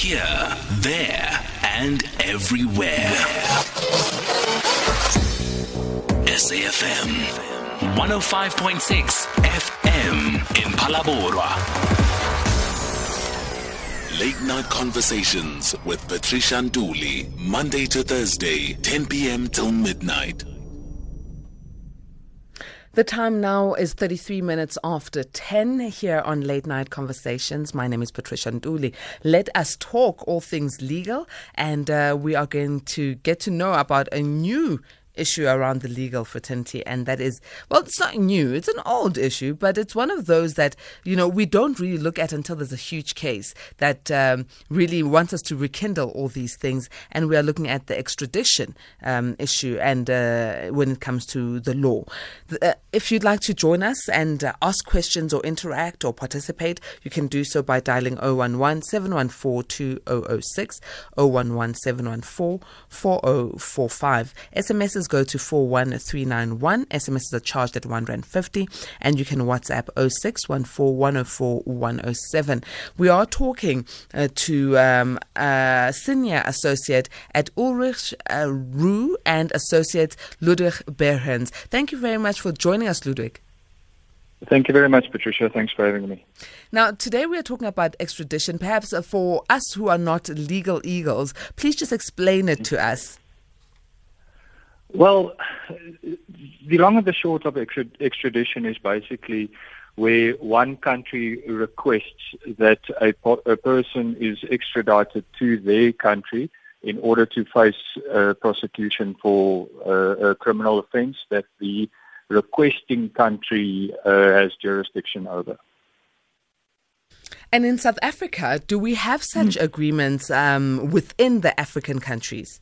Here, there, and everywhere. SAFM 105.6 FM in Palabora. Late night conversations with Patricia Nduli, Monday to Thursday, 10 p.m. till midnight. The time now is 33 minutes after 10 here on Late Night Conversations. My name is Patricia Nduli. Let us talk all things legal, and uh, we are going to get to know about a new issue around the legal fraternity, and that is, well, it's not new, it's an old issue, but it's one of those that, you know, we don't really look at until there's a huge case that um, really wants us to rekindle all these things. And we are looking at the extradition um, issue and uh, when it comes to the law. Uh, if you'd like to join us and uh, ask questions or interact or participate, you can do so by dialing 011 714 2006, 011 714 4045. Go to 41391. SMSs are charged at 1 Rand 50 and you can WhatsApp 0614 We are talking uh, to um, a senior associate at Ulrich uh, Roux and associate Ludwig Behrens. Thank you very much for joining us, Ludwig. Thank you very much, Patricia. Thanks for having me. Now, today we are talking about extradition. Perhaps for us who are not legal eagles, please just explain it to us. Well, the long and the short of extradition is basically where one country requests that a, a person is extradited to their country in order to face uh, prosecution for uh, a criminal offense that the requesting country uh, has jurisdiction over. And in South Africa, do we have such mm. agreements um, within the African countries?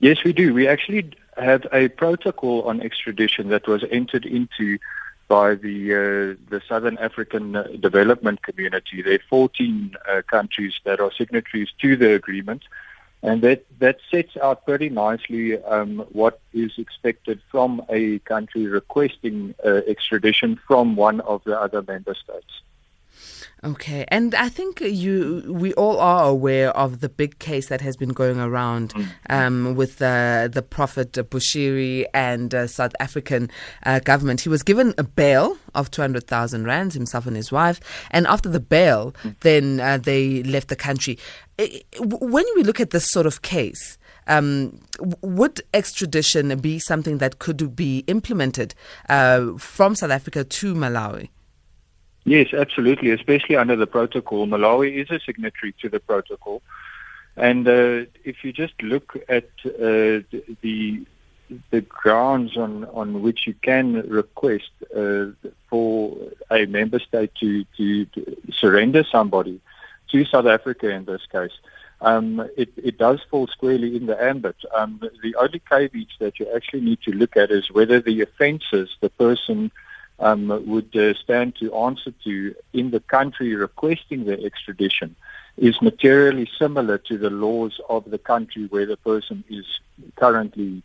Yes, we do. We actually have a protocol on extradition that was entered into by the uh, the Southern African Development Community. There are 14 uh, countries that are signatories to the agreement, and that that sets out pretty nicely um, what is expected from a country requesting uh, extradition from one of the other member states. Okay, and I think you we all are aware of the big case that has been going around mm. um, with uh, the Prophet Bushiri and uh, South African uh, government. He was given a bail of two hundred thousand rands, himself and his wife, and after the bail, mm. then uh, they left the country. When we look at this sort of case. Um, would extradition be something that could be implemented uh, from South Africa to Malawi? Yes, absolutely, especially under the protocol. Malawi is a signatory to the protocol. And uh, if you just look at uh, the the grounds on, on which you can request uh, for a member state to, to, to, surrender somebody to South Africa in this case, um, it, it does fall squarely in the ambit. Um, the only caveats that you actually need to look at is whether the offences the person um, would uh, stand to answer to in the country requesting the extradition is materially similar to the laws of the country where the person is currently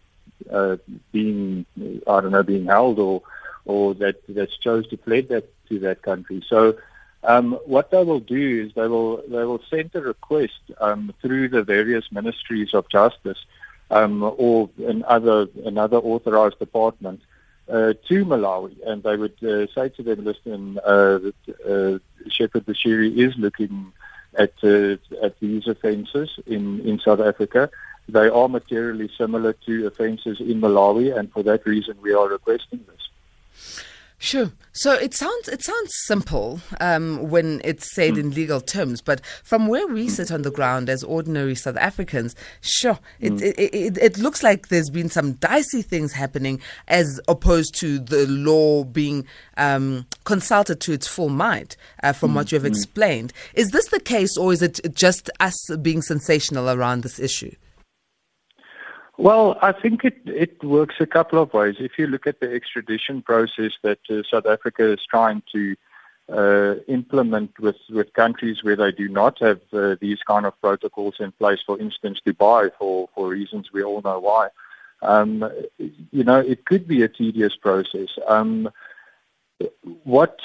uh, being, I don't know, being held or or that that's chose to fled that to that country. So. Um, what they will do is they will they will send a request um, through the various ministries of justice um, or another another authorized department uh, to Malawi, and they would uh, say to them, "Listen, uh, that, uh, Shepherd Bushiri is looking at uh, at these offences in in South Africa. They are materially similar to offences in Malawi, and for that reason, we are requesting this." Sure. So it sounds it sounds simple um, when it's said mm. in legal terms, but from where we sit on the ground as ordinary South Africans, sure, it, mm. it, it, it, looks like there's been some dicey things happening as opposed to the law being um, consulted to its full might. Uh, from mm. what you have hmm. explained, is this the case, or is it just us being sensational around this issue? Well, I think it, it works a couple of ways. If you look at the extradition process that uh, South Africa is trying to uh, implement with, with countries where they do not have uh, these kind of protocols in place, for instance, Dubai, for, for reasons we all know why, um, you know, it could be a tedious process. Um, what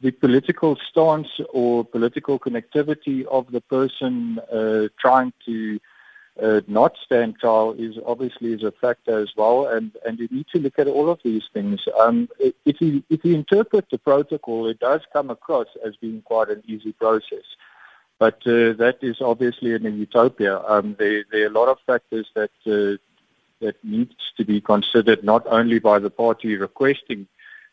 the political stance or political connectivity of the person uh, trying to uh, not stand trial is obviously is a factor as well, and, and you need to look at all of these things. Um, if you if you interpret the protocol, it does come across as being quite an easy process, but uh, that is obviously in a utopia. Um, there there are a lot of factors that uh, that needs to be considered not only by the party requesting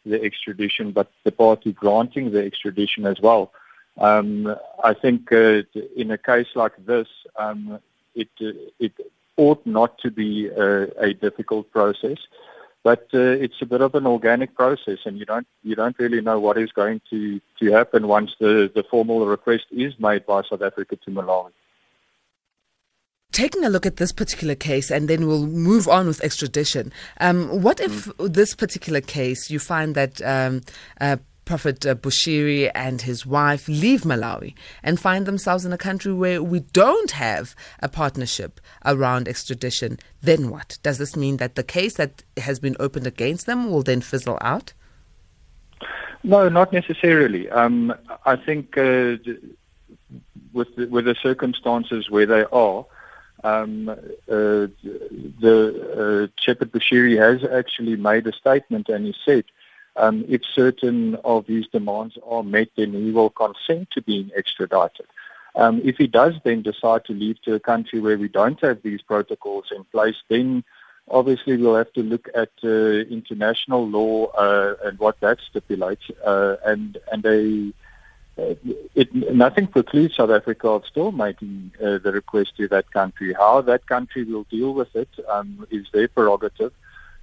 the extradition, but the party granting the extradition as well. Um, I think uh, in a case like this, um, it uh, it ought not to be uh, a difficult process, but uh, it's a bit of an organic process, and you don't you don't really know what is going to to happen once the the formal request is made by South Africa to Malawi. Taking a look at this particular case, and then we'll move on with extradition. Um, what if mm. this particular case you find that um, uh, Prophet uh, Bushiri and his wife leave Malawi and find themselves in a country where we don't have a partnership around extradition, then what? Does this mean that the case that has been opened against them will then fizzle out? No, not necessarily. Um, I think uh, with the, with the circumstances where they are, um, uh, the uh, Shepherd Bushiri has actually made a statement and he said um, if certain of his demands are met, then he will consent to being extradited. Um, if he does then decide to leave to a country where we don't have these protocols in place, then obviously we'll have to look at uh, international law uh, and what that stipulates. Uh, and and a, uh, it, nothing precludes South Africa of still making uh, the request to that country. How that country will deal with it um, is their prerogative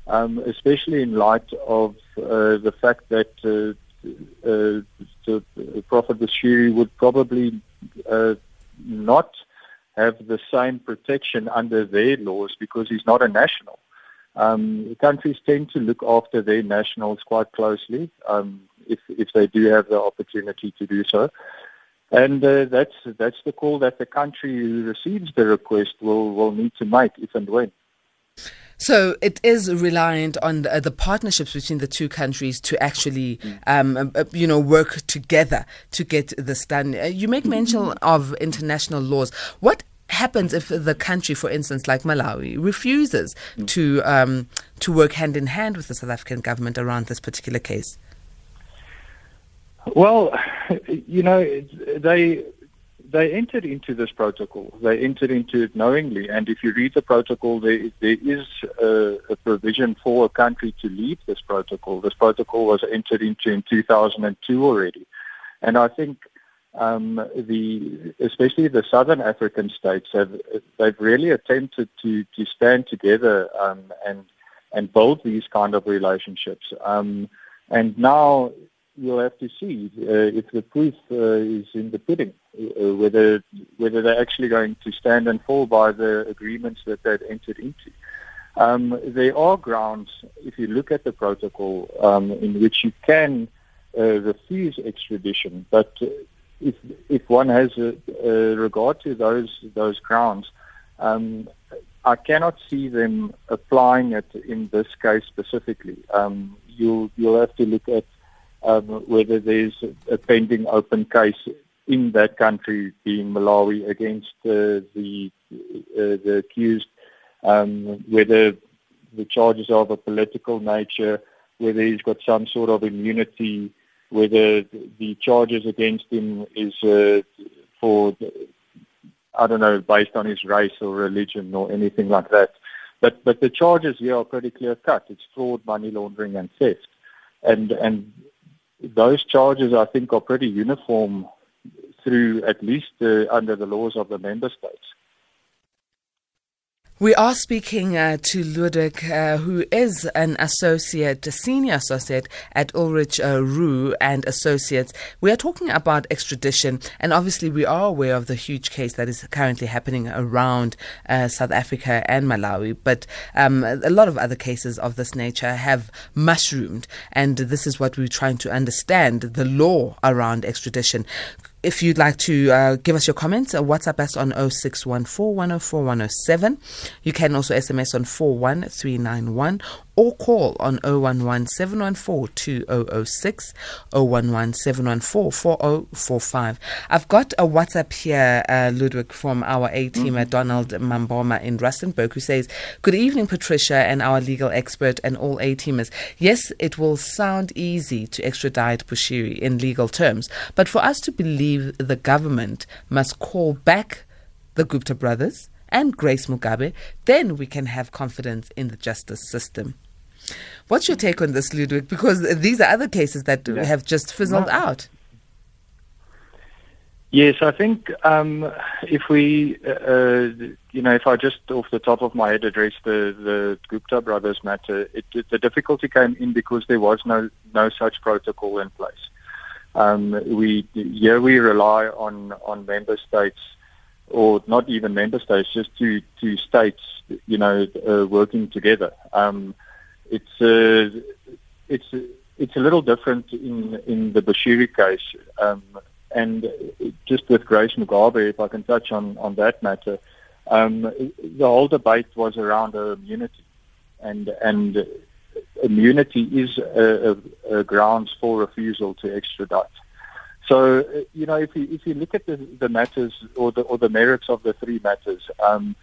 um, especially in light of uh, the fact that uh, uh, the Prophet Bushiri would probably uh, not have the same protection under their laws because he's not a national. Um, countries tend to look after their nationals quite closely um, if, if they do have the opportunity to do so. And uh, that's that's the call that the country who receives the request will, will need to make if and when. So it is reliant on the, uh, the, partnerships between the two countries to actually, mm. um, uh, uh, you know, work together to get this done. Uh, you make mention mm-hmm. of international laws. What happens if the country, for instance, like Malawi, refuses mm. to um, to work hand in hand with the South African government around this particular case? Well, you know, they they entered into this protocol. They entered into it knowingly. And if you read the protocol, there, there is a, a, provision for a country to leave this protocol. This protocol was entered into in 2002 already. And I think um, the, especially the southern African states have, they've really attempted to, to stand together um, and, and build these kind of relationships. Um, and now you'll have to see uh, if the proof uh, is in the pudding, whether whether they're actually going to stand and fall by the agreements that they've entered into. Um, there are grounds, if you look at the protocol, um, in which you can uh, refuse extradition, but uh, if if one has a, a regard to those those grounds, um, I cannot see them applying it in this case specifically. Um, you'll you'll have to look at um, whether there's a pending open case in that country, being Malawi, against uh, the uh, the accused, um, whether the charges are of a political nature, whether he's got some sort of immunity, whether the charges against him is uh, for I don't know based on his race or religion or anything like that. But but the charges here are pretty clear cut. It's fraud, money laundering, and theft. And and those charges, I think, are pretty uniform through at least uh, under the laws of the member states. We are speaking uh, to Ludwig, uh, who is an associate, a senior associate at Ulrich uh, Roux and Associates. We are talking about extradition, and obviously we are aware of the huge case that is currently happening around uh, South Africa and Malawi. But um, a lot of other cases of this nature have mushroomed, and this is what we're trying to understand: the law around extradition if you'd like to uh, give us your comments, uh, WhatsApp us on 0614 104 107. You can also SMS on 41391 or call on 011 714 2006, 011 714 4045. I've got a WhatsApp here, uh, Ludwig, from our A teamer, mm-hmm. Donald Mamboma in Rustenburg, who says, Good evening, Patricia, and our legal expert, and all A teamers. Yes, it will sound easy to extradite Bushiri in legal terms, but for us to believe the government must call back the Gupta brothers and Grace Mugabe, then we can have confidence in the justice system. What's your take on this, Ludwig? Because these are other cases that yeah. have just fizzled no. out. Yes, I think um, if we, uh, uh, you know, if I just off the top of my head address the, the Gupta brothers matter, it, it, the difficulty came in because there was no no such protocol in place. Um, we here we rely on on member states, or not even member states, just two two states, you know, uh, working together. Um, it's uh, it's it's a little different in in the Bushiri case, um, and just with Grace Mugabe, if I can touch on on that matter, um, the whole debate was around immunity, and and immunity is a, a, a grounds for refusal to extradite. So, you know, if you, if you look at the, the matters or the, or the merits of the three matters, um,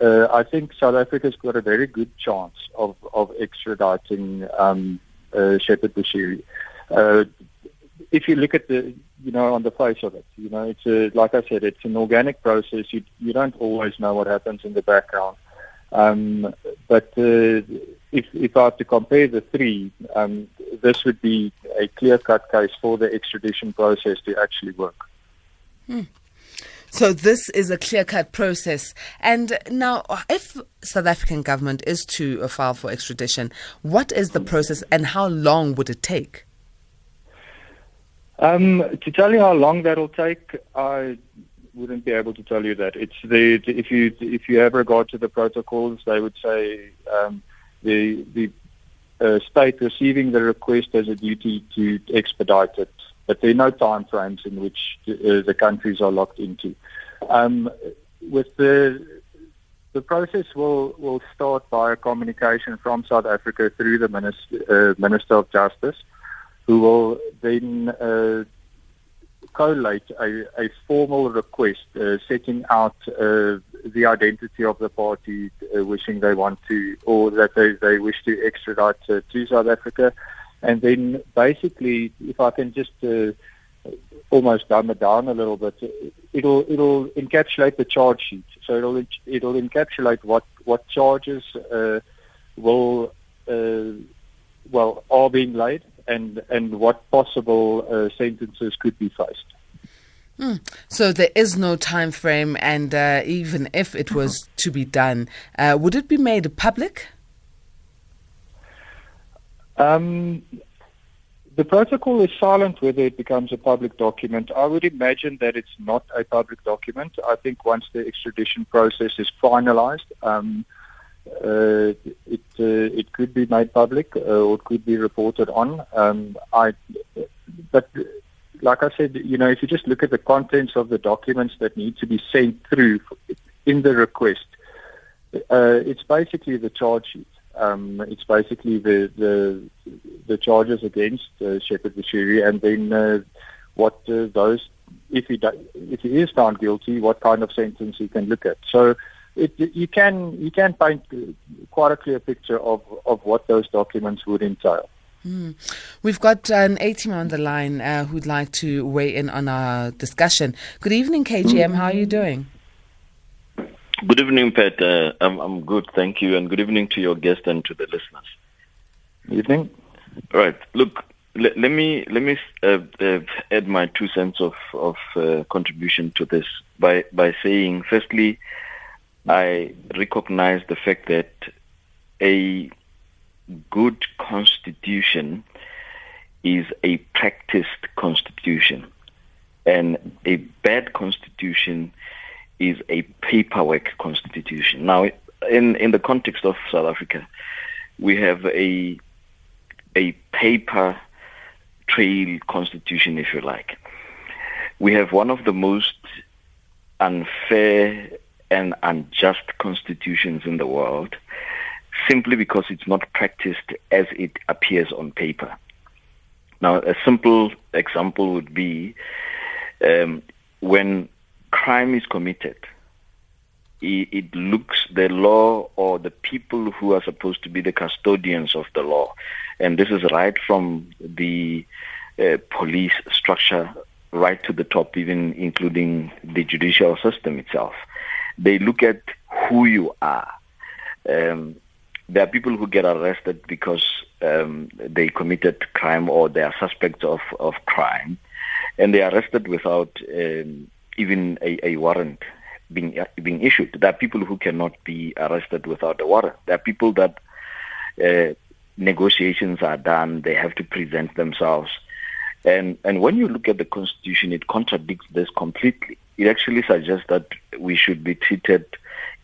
uh, I think South Africa's got a very good chance of, of extraditing um, uh, Shepherd Bushiri. Uh, if you look at the, you know, on the face of it, you know, it's a, like I said, it's an organic process. You, you don't always know what happens in the background. Um, but uh, if, if I have to compare the three, um, this would be a clear-cut case for the extradition process to actually work. Hmm. So this is a clear-cut process. And now, if South African government is to file for extradition, what is the process and how long would it take? Um, to tell you how long that'll take, I wouldn't be able to tell you that. It's the if you if you have regard to the protocols, they would say um, the the uh, state receiving the request has a duty to expedite it but there are no time frames in which uh, the countries are locked into. Um, with the the process will, will start by a communication from South Africa through the Minister, uh, Minister of Justice, who will then uh, collate a, a, formal request uh, setting out uh, the identity of the party uh, wishing they want to, or that they, they wish to extradite to South Africa and then basically, if I can just uh, almost dumb it down a little bit, it'll it'll encapsulate the charge sheet. So it'll it'll encapsulate what what charges uh, will uh, well are being laid and and what possible uh, sentences could be faced. Hmm. So there is no time frame, and uh, even if it was to be done, uh, would it be made public? Um, the protocol is silent whether it becomes a public document. I would imagine that it's not a public document. I think once the extradition process is finalized, um, uh, it uh, it could be made public uh, or it could be reported on. Um, I, but like I said, you know, if you just look at the contents of the documents that need to be sent through in the request, uh, it's basically the charge sheet. Um, it's basically the, the the charges against uh, Bushiri, and then uh, what uh, those if he do, if he is found guilty, what kind of sentence he can look at. So it, you can you can paint quite a clear picture of of what those documents would entail. Mm. We've got an A team on the line uh, who'd like to weigh in on our discussion. Good evening, KGM. How are you doing? Good evening, Pat. Uh, I'm, I'm good, thank you, and good evening to your guest and to the listeners. Evening. All right. Look, let, let me let me uh, uh, add my two cents of of uh, contribution to this by by saying, firstly, I recognize the fact that a good constitution is a practiced constitution, and a bad constitution is a paperwork constitution. Now, in, in the context of South Africa, we have a, a paper trail constitution, if you like. We have one of the most unfair and unjust constitutions in the world, simply because it's not practiced as it appears on paper. Now, a simple example would be um, when crime is committed, it, it looks the law or the people who are supposed to be the custodians of the law, and this is right from the uh, police structure right to the top, even including the judicial system itself. They look at who you are. Um, there are people who get arrested because um, they committed crime or they are suspects of, of crime, and they are arrested without um, even a, a warrant being being issued. There are people who cannot be arrested without a warrant. There are people that uh, negotiations are done; they have to present themselves. And and when you look at the constitution, it contradicts this completely. It actually suggests that we should be treated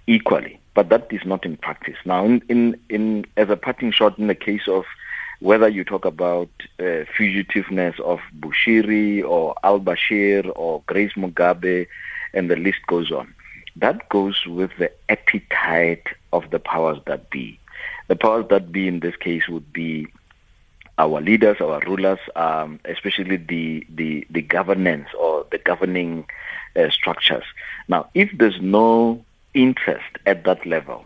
equally, but that is not in practice. Now, in in, in as a parting shot, in the case of whether you talk about uh, fugitiveness of Bushiri or Al Bashir or Grace Mugabe, and the list goes on. That goes with the appetite of the powers that be. The powers that be in this case would be our leaders, our rulers, um, especially the, the, the governance or the governing uh, structures. Now, if there's no interest at that level,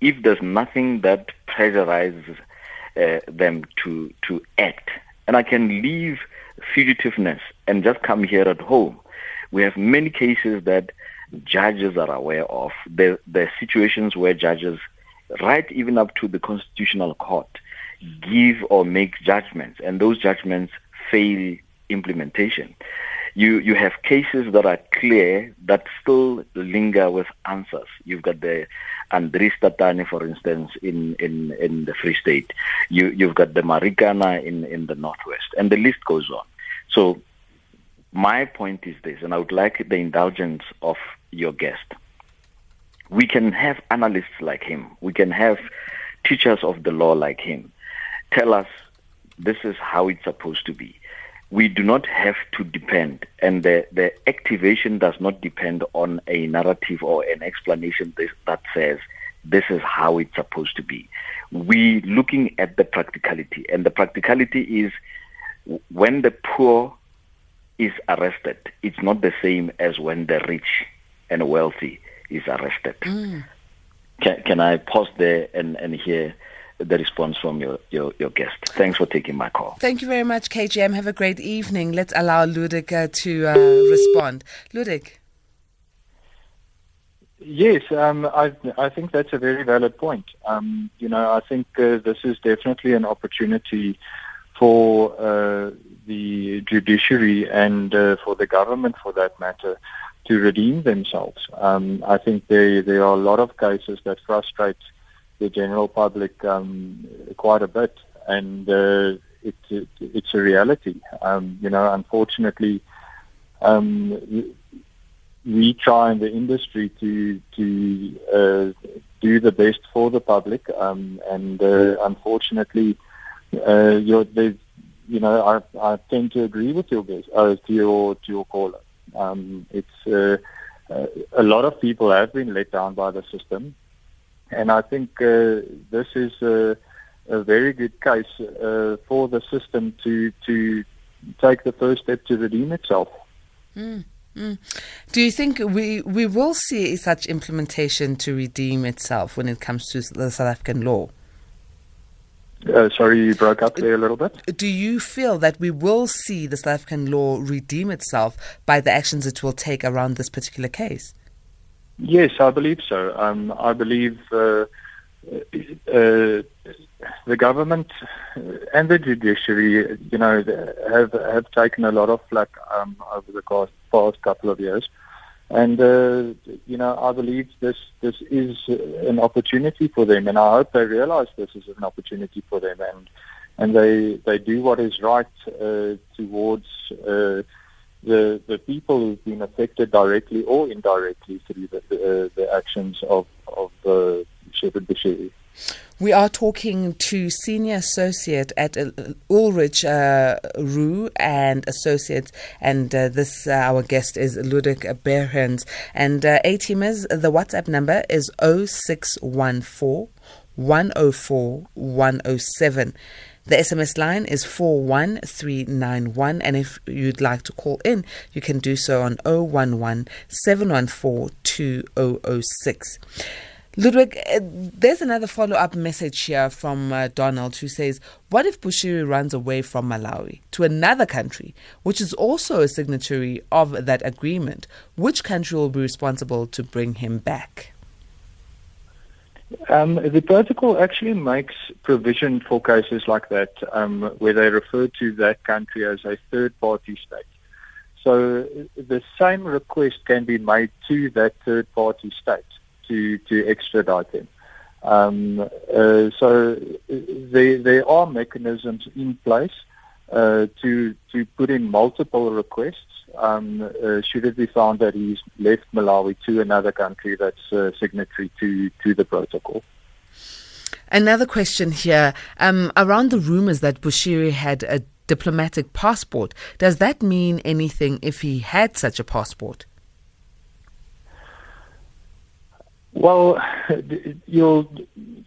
if there's nothing that pressurizes uh, them to to act. And I can leave fugitiveness and just come here at home. We have many cases that judges are aware of. There, there are situations where judges, right even up to the constitutional court, give or make judgments, and those judgments fail implementation. You you have cases that are clear that still linger with answers. You've got the Andries Tatane, for instance, in, in, in the Free State. You, you've got the Marikana in, in the Northwest, and the list goes on. So my point is this, and I would like the indulgence of your guest. We can have analysts like him. We can have teachers of the law like him tell us this is how it's supposed to be we do not have to depend, and the, the activation does not depend on a narrative or an explanation that says this is how it's supposed to be. We looking at the practicality, and the practicality is when the poor is arrested, it's not the same as when the rich and wealthy is arrested. Mm. Can, can I pause there and, and hear the response from your, your, your guest. Thanks for taking my call. Thank you very much, KGM. Have a great evening. Let's allow Ludik uh, to uh, respond. Ludik. Yes, um, I, I think that's a very valid point. Um, you know, I think uh, this is definitely an opportunity for uh, the judiciary and uh, for the government, for that matter, to redeem themselves. Um, I think there there are a lot of cases that frustrate the general public um, quite a bit, and uh, it, it, it's a reality. Um, you know, unfortunately, um, we try in the industry to to uh, do the best for the public, um, and uh, unfortunately, uh, you know, I, I tend to agree with your guest, uh, to your to your caller. Um, it's uh, uh, a lot of people have been let down by the system. And I think uh, this is a, a, very good case uh, for the system to to take the first step to redeem itself. Mm, mm. Do you think we, we will see such implementation to redeem itself when it comes to the South African law? Uh, sorry, you broke up there a little bit. Do you feel that we will see the South African law redeem itself by the actions it will take around this particular case? Yes, I believe so. Um, I believe uh, uh, the government and the judiciary, you know, have have taken a lot of flack um, over the past, past couple of years, and uh, you know, I believe this this is an opportunity for them, and I hope they realize this is an opportunity for them, and and they they do what is right uh, towards uh, the the people who've been affected directly or indirectly through the the, the actions of of uh, Shepherd Bushiri. We are talking to senior associate at uh, Ulrich uh, Roux and associates, and uh, this uh, our guest is Ludik Behrens. And uh, A teamers, the WhatsApp number is 0614 104 107. The SMS line is 41391, and if you'd like to call in, you can do so on 011 714 2006. Ludwig, uh, there's another follow up message here from uh, Donald who says, What if Bushiri runs away from Malawi to another country, which is also a signatory of that agreement? Which country will be responsible to bring him back? Um, the protocol actually makes provision for cases like that, um, where they refer to that country as a third-party state. So the same request can be made to that third-party state to, to extradite them. Um, uh, so there, there are mechanisms in place uh, to to put in multiple requests um, uh, should it be found that he's left Malawi to another country that's uh, signatory to, to the protocol. Another question here um, around the rumors that Bushiri had a diplomatic passport. Does that mean anything if he had such a passport? Well, you'll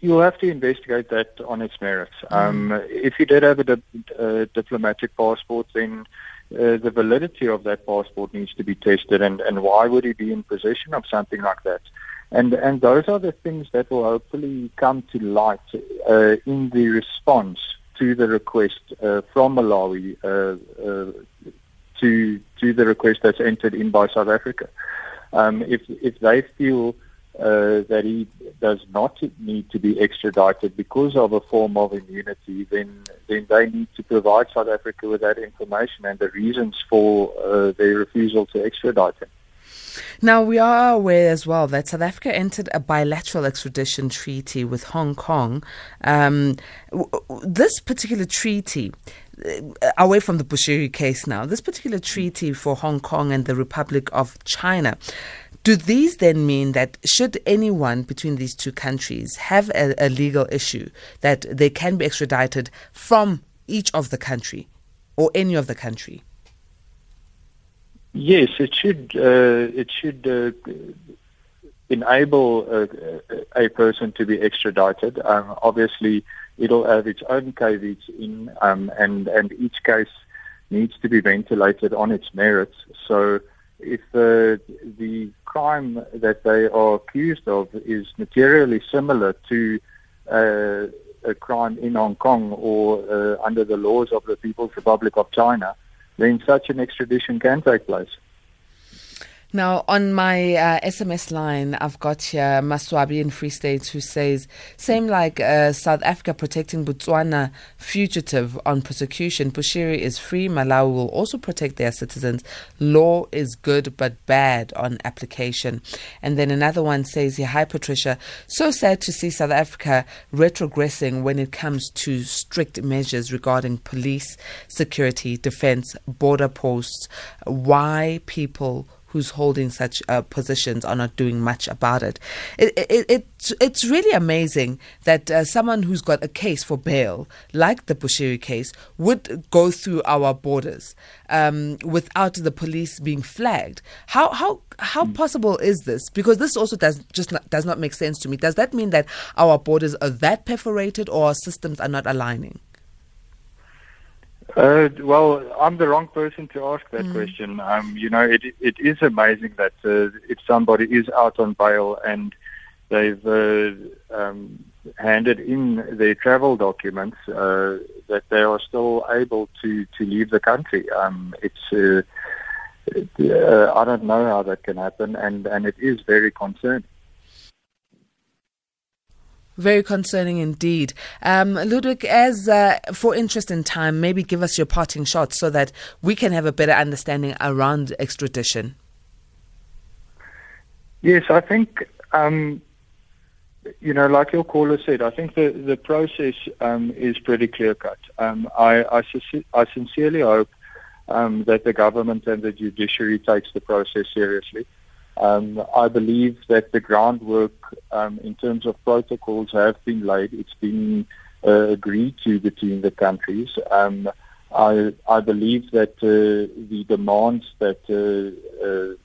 you'll have to investigate that on its merits. Mm. Um, if he did have a, di- a diplomatic passport, then uh, the validity of that passport needs to be tested, and, and why would he be in possession of something like that? And and those are the things that will hopefully come to light uh, in the response to the request uh, from Malawi uh, uh, to to the request that's entered in by South Africa. Um, if if they feel uh, that he does not need to be extradited because of a form of immunity, then then they need to provide South Africa with that information and the reasons for uh, their refusal to extradite him. Now, we are aware as well that South Africa entered a bilateral extradition treaty with Hong Kong. Um, this particular treaty, uh, away from the Bushiri case now, this particular treaty for Hong Kong and the Republic of China do these then mean that should anyone between these two countries have a, a legal issue, that they can be extradited from each of the country or any of the country? Yes, it should. Uh, it should uh, enable a, a, person to be extradited. Um, obviously, it'll have its own caveats in, um, and and each case needs to be ventilated on its merits. So if uh, the crime that they are accused of is materially similar to uh, a crime in Hong Kong or uh, under the laws of the People's Republic of China, then such an extradition can take place. Now, on my uh, SMS line, I've got here Maswabi in Free State who says, same like uh, South Africa protecting Botswana fugitive on prosecution, Bushiri is free. Malawi will also protect their citizens. Law is good but bad on application. And then another one says here, hi Patricia, so sad to see South Africa retrogressing when it comes to strict measures regarding police, security, defense, border posts. Why people who's holding such uh, positions are not doing much about it. it, it it's, it's really amazing that uh, someone who's got a case for bail, like the Bushiri case, would go through our borders um, without the police being flagged. How how how mm. possible is this? Because this also does just not, does not make sense to me. Does that mean that our borders are that perforated, or our systems are not aligning? Uh, well, I'm the wrong person to ask that mm. question. Um, you know, it it is amazing that uh, if somebody is out on bail and they've uh, um, handed in their travel documents, uh, that they are still able to to leave the country. Um, it's uh, it, uh, I don't know how that can happen, and and it is very concerning. Very concerning indeed. Um, Ludwig, as uh, for interest in time, maybe give us your parting shot so that we can have a better understanding around extradition. Yes, I think, um, you know, like your caller said, I think the, the process um, is pretty clear cut. Um, I, I, I, sincerely hope um, that the government and the judiciary takes the process seriously. Um, I believe that the groundwork um, in terms of protocols have been laid. It's been uh, agreed to between the countries. Um, I, I, believe that uh, the demands that uh,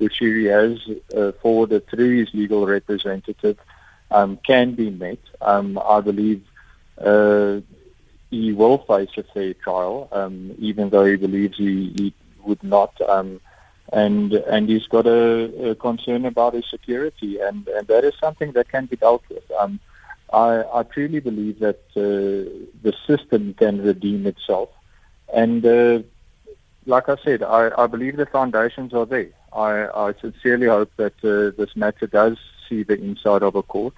Bushiri has uh, forwarded through his legal representative um, can be met, um, I believe uh, he will face a fair trial, um, even though he believes he, he would not. Um, and and he's got a, a, concern about his security, and, and that is something that can be dealt with. Um, I, I truly believe that uh, the system can redeem itself, and uh, like I said, I, I believe the foundations are there. I, I sincerely hope that uh, this matter does see the inside of a court,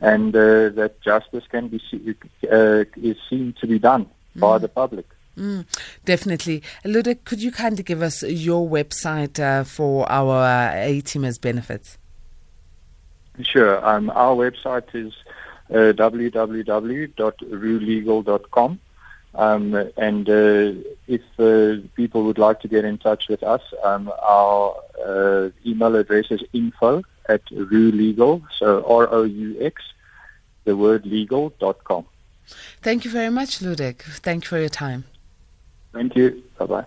and uh, that justice can be see, uh, is seen to be done mm. by the public. Mm, definitely. Ludek, could you kindly give us your website uh, for our uh, A-teamers benefits? Sure. Um, our website is uh, www.rouxlegal.com. Um, and uh, if uh, people would like to get in touch with us, um, our uh, email address is info at rouxlegal, so R-O-U-X, the word legal.com. Thank you very much, Ludek. Thank you for your time. Thank you. Bye bye.